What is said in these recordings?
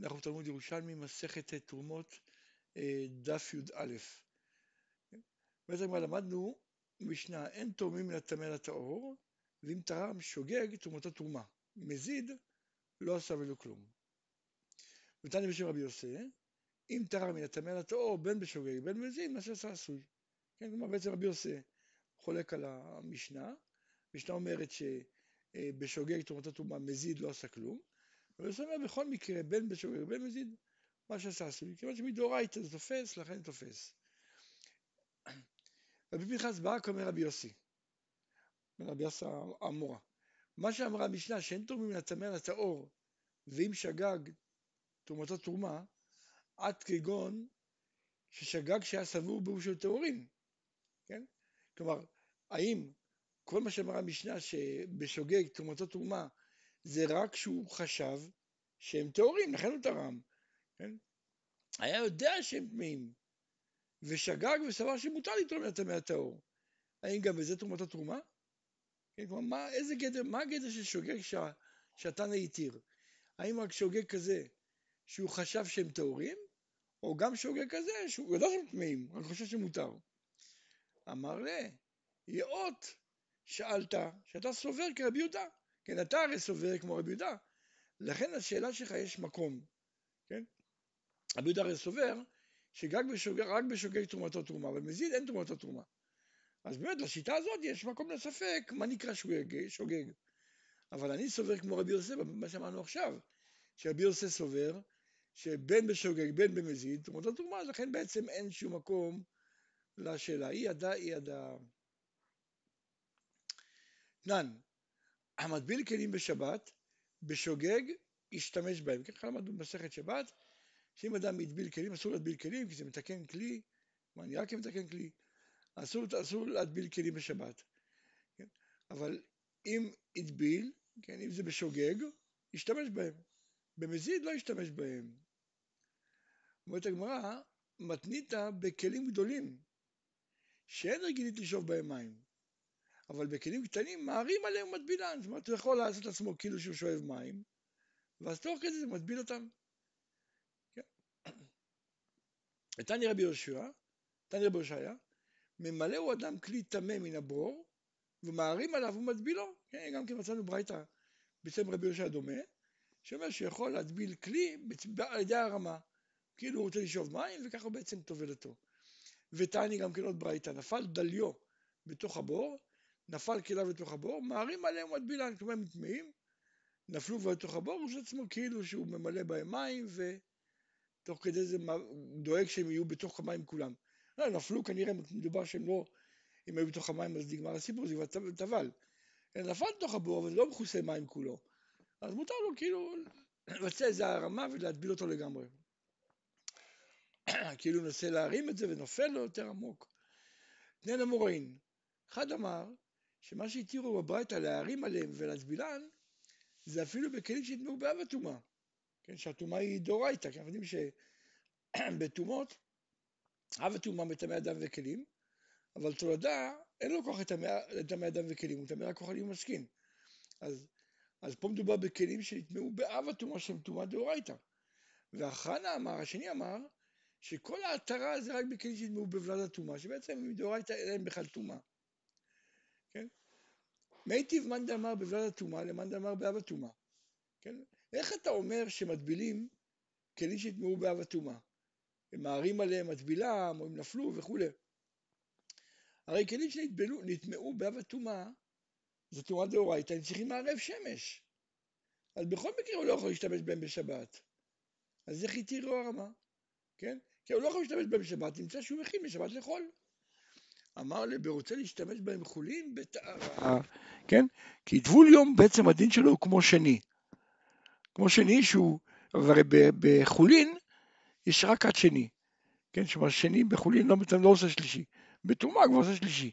אנחנו בתלמוד ירושלמי, מסכת תרומות, אה, דף י"א. בעצם כבר למדנו משנה, אין תורמים מן הטמא לטהור, ואם תרם שוגג, תרומתו תרומה. מזיד, לא עשה ולא כלום. ותניא בשם רבי יוסי, אם תרם מן הטמא לטהור, בין בשוגג, בין במזיד, מה שעשה עשוי. כן, כלומר בעצם רבי יוסי חולק על המשנה, המשנה אומרת שבשוגג תרומתו תרומה, מזיד לא עשה כלום, אבל זה אומר בכל מקרה, בין בשוגג ובין מזיד, מה שעשה עשוי. כיוון שמדאורייתא זה תופס, לכן תופס. רבי פנחס ברק אומר רבי יוסי, רבי יוסי המורה, מה שאמרה המשנה שאין תורמים לטמא לטהור ואם שגג תרומתו תרומה, עד כגון ששגג שהיה סבור בו של טהורים, כן? כלומר, האם כל מה שאמרה המשנה שבשוגג תרומתו תרומה זה רק שהוא חשב שהם טהורים, לכן הוא תרם, כן? היה יודע שהם טמאים, ושגג וסבר שמותר לתרום לטמא הטהור. האם גם בזה תרומתו תרומה? כן, כלומר, מה, איזה גדר, מה הגדר של שוגג שה, שהתנא התיר? האם רק שוגג כזה שהוא חשב שהם טהורים, או גם שוגג כזה שהוא יודע שהם טמאים, רק חושב שמותר? אמר לה, יאות שאלת, שאתה סובר כרבי יהודה. כן, אתה הרי סובר כמו רבי יהודה, לכן השאלה שלך יש מקום, כן? רבי יהודה הרי סובר שרק בשוגג, בשוגג תרומתו תרומה, אבל מזיד אין תרומתו תרומה. אז באמת לשיטה הזאת יש מקום לספק מה נקרא שוגג, שוגג. אבל אני סובר כמו רבי יוסף, מה שאמרנו עכשיו, שרבי יוסף סובר שבין בשוגג בין במזיד תרומתו תרומה, לכן בעצם אין שום מקום לשאלה. אי ידע, אי ידע. תנן, המטביל כלים בשבת, בשוגג, ישתמש בהם. ככה למדנו במסכת שבת, שאם אדם מטביל כלים, אסור להטביל כלים, כי זה מתקן כלי, כלומר נראה כמתקן כלי, אסור, אסור להטביל כלים בשבת. כן? אבל אם הטביל, כן, אם זה בשוגג, ישתמש בהם. במזיד לא ישתמש בהם. אומרת הגמרא, מתנית בכלים גדולים, שאין רגילית לשאוב בהם מים. אבל בכלים קטנים מערים עליהם מטבילן, זאת אומרת הוא יכול לעשות לעצמו כאילו שהוא שואב מים, ואז תוך כדי זה מטביל אותם. ותניא רבי יהושע, תניא רבי יהושע, ממלא הוא אדם כלי טמא מן הברור, ומערים עליו ומטבילו. כן, גם כן מצאנו ברייתא בשם רבי יהושע דומה, שאומר שיכול להטביל כלי על ידי הרמה. כאילו הוא רוצה לשאוב מים, וככה הוא בעצם טובל אותו. ותעני גם כן עוד ברייתא, נפל דליו בתוך הבור, נפל כליו לתוך הבור, מערים עליהם מטבילן, כלומר הם טמאים, נפלו כבר לתוך הבור, הוא עצמו כאילו שהוא ממלא בהם מים, ותוך כדי זה דואג שהם יהיו בתוך המים כולם. לא, נפלו כנראה, מדובר שהם לא, אם היו בתוך המים אז נגמר הסיפור, זה כבר טבל. נפל לתוך הבור, אבל זה לא מכוסה מים כולו. אז מותר לו כאילו לבצע איזה הרמה ולהטביל אותו לגמרי. כאילו מנסה להרים את זה ונופל לו יותר עמוק. תנן המוראין, אחד אמר שמה שהתירו בברייתא להרים עליהם ולהטבילן זה אפילו בכלים שהטמעו באב הטומאה, כן, שהטומאה היא דאורייתא, כי אנחנו יודעים שבטומאות אב הטומאה מטמא אדם וכלים, אבל תולדה אין לו כוח לטמא אדם וכלים, הוא מטמא רק כוחנים ומשכין. אז, אז פה מדובר בכלים שנטמעו באב הטומאה שהם טומאה דאורייתא. והחנה אמר, השני אמר, שכל ההתרה זה רק בכלים שנטמעו בבלד הטומאה, שבעצם מדאורייתא אין להם בכלל טומאה. כן? מיטיב מאן דאמר בבלד הטומאה למאן דאמר באב הטומאה. כן? איך אתה אומר שמטבילים כלים שהטמעו באב הטומאה? הם מערים עליהם מטבילם, או הם נפלו וכולי. הרי כלים שנטמעו באב הטומאה, זו טומאה דאורייתא, הם צריכים מערב שמש. אז בכל מקרה הוא לא יכול להשתמש בהם בשבת. אז איך התיר לו הרמה? כן? כי הוא לא יכול להשתמש בהם בשבת, נמצא שהוא מכין בשבת לאכול. אמר לי, ברוצה להשתמש בהם חולין בטהרה, כן? כי טבול יום בעצם הדין שלו הוא כמו שני. כמו שני שהוא, הרי בחולין יש רק עד שני, כן? זאת שני בחולין לא, לא עושה שלישי, בתרומה כבר עושה שלישי.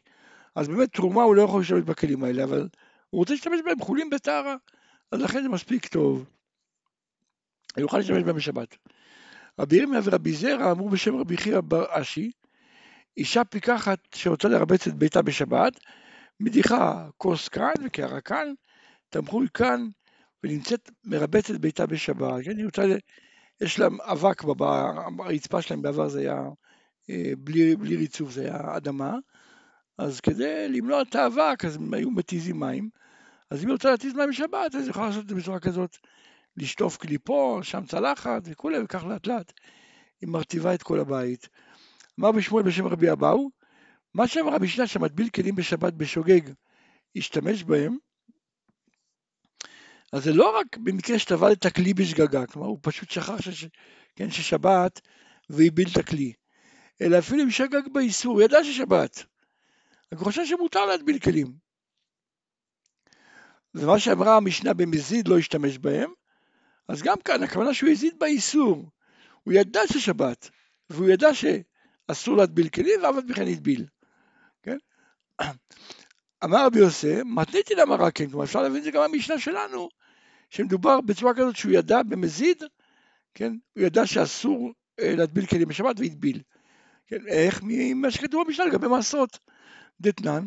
אז באמת תרומה הוא לא יכול להשתמש בכלים האלה, אבל הוא רוצה להשתמש בהם חולין בטהרה, אז לכן זה מספיק טוב. הוא יוכל להשתמש בהם בשבת. רבי ירמיה ורבי זרע אמרו בשם רבי חייא בר אשי, אישה פיקחת שרוצה לרבץ את ביתה בשבת, מדיחה כוס כאן וקערה כאן, תמחוי כאן, ונמצאת מרבצת ביתה בשבת. כן, היא רוצה יש להם אבק, הרצפה שלהם בעבר זה היה אה, בלי, בלי ריצוף, זה היה אדמה, אז כדי למנוע את האבק, אז הם היו מתיזים מים, אז אם היא רוצה להתיז מים בשבת, אז היא יכולה לעשות את זה בצורה כזאת, לשטוף קליפו, שם צלחת וכולי, וכך לאט לאט היא מרטיבה את כל הבית. אמר בשמואל בשם רבי אבאו, מה שאמר המשנה שמטביל כלים בשבת בשוגג, השתמש בהם, אז זה לא רק במקרה שטבל את הכלי בשגגה, כלומר הוא פשוט שכח שש, כן, ששבת והביל את הכלי, אלא אפילו אם שגג באיסור, הוא ידע ששבת, רק חושב שמותר להטביל כלים. ומה שאמרה המשנה במזיד לא השתמש בהם, אז גם כאן הכוונה שהוא הזיד באיסור, הוא ידע ששבת, והוא ידע שאסור להטביל כלים ואף פי כן הטביל. כן? אמר רבי יוסי, מתניתי למראה כן, כלומר אפשר להבין את זה גם במשנה שלנו, שמדובר בצורה כזאת שהוא ידע במזיד, כן, הוא ידע שאסור אה, להטביל כלים בשבת והטביל. כן, איך ממה שכתוב במשנה לגבי מעשרות. דתנן,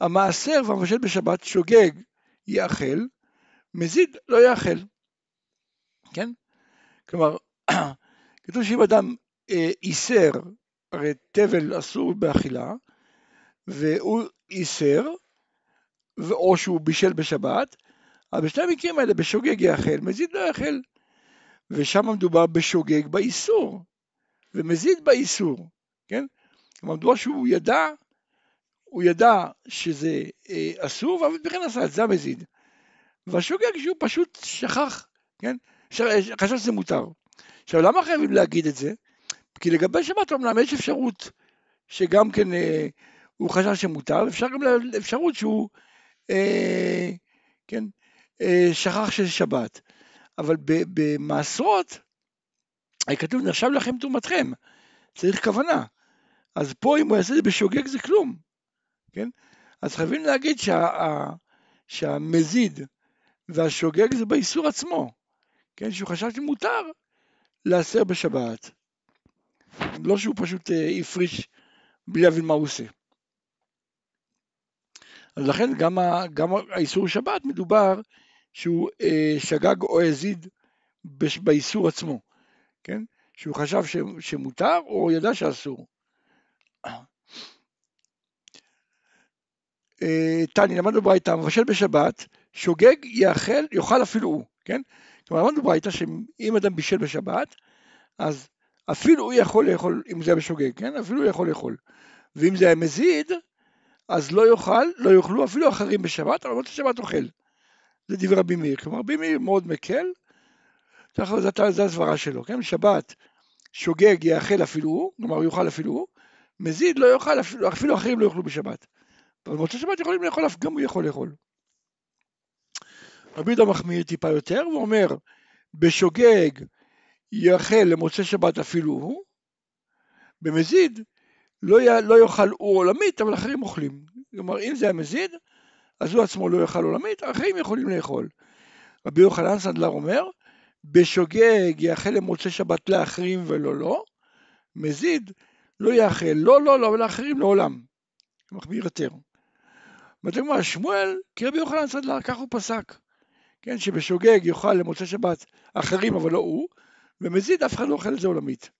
המעשר והמבשל בשבת שוגג יאכל, מזיד לא יאכל. כן? כלומר, כתוב שאם אדם איסר, אה, הרי תבל אסור באכילה, והוא איסר, או שהוא בישל בשבת, אבל בשני המקרים האלה בשוגג יאכל, מזיד לא יאכל. ושם מדובר בשוגג באיסור, ומזיד באיסור, כן? כלומר, מדובר שהוא ידע, הוא ידע שזה אה, אסור, אבל בכלל עשה את זה המזיד. והשוגג שהוא פשוט שכח, כן? חשב שזה מותר. עכשיו, למה חייבים להגיד את זה? כי לגבי שבת אומנם יש אפשרות שגם כן אה, הוא חשב שמותר, אפשר גם לאפשרות שהוא, אה, כן, אה, שכח שזה שבת. אבל במעשרות, כתוב נחשב לכם תרומתכם, צריך כוונה. אז פה אם הוא יעשה את זה בשוגג זה כלום, כן? אז חייבים להגיד שה, שהמזיד והשוגג זה באיסור עצמו, כן? שהוא חשב שמותר להסר בשבת. לא שהוא פשוט אה, הפריש בלי להבין מה הוא עושה. אז לכן גם, ה, גם האיסור שבת מדובר שהוא אה, שגג או הזיד באיסור עצמו, כן? שהוא חשב ש, שמותר או ידע שאסור. אה, למדנו ברייתא, מבשל בשבת, שוגג יאכל, יאכל אפילו הוא, כן? כלומר, למדנו ברייתא שאם אדם בישל בשבת, אז אפילו הוא יכול לאכול, אם זה בשוגג, כן? אפילו הוא יכול לאכול. ואם זה היה מזיד, אז לא יאכל, לא יאכלו אפילו אחרים בשבת, אבל באותה שבת אוכל. זה דברי רבי מאיר. כלומר, רבי מאיר מאוד מקל, זו הסברה שלו, כן? שבת שוגג יאכל אפילו הוא, כלומר הוא יאכל אפילו הוא, מזיד לא יאכל, אפילו, אפילו אחרים לא יאכלו בשבת. אבל במוצאי שבת יכולים לאכול, גם הוא יכול לאכול. רבי יהודה מחמיר טיפה יותר, הוא אומר, בשוגג יאכל למוצאי שבת אפילו הוא, במזיד לא, י... לא יאכל הוא עולמית, אבל אחרים אוכלים. כלומר, אם זה המזיד, אז הוא עצמו לא יאכל עולמית, אחרים יכולים לאכול. רבי יוחנן סנדלר אומר, בשוגג יאכל למוצאי שבת לאחרים ולא לא, מזיד לא יאכל, לא לא לא, אבל לאחרים לעולם. מחמיר יותר. אומרים, שמואל, כי רבי יוחנן סנדלר, כך הוא פסק. כן, שבשוגג יאכל למוצאי שבת אחרים אבל לא הוא, ומזיד אף אחד לא אוכל את זה עולמית.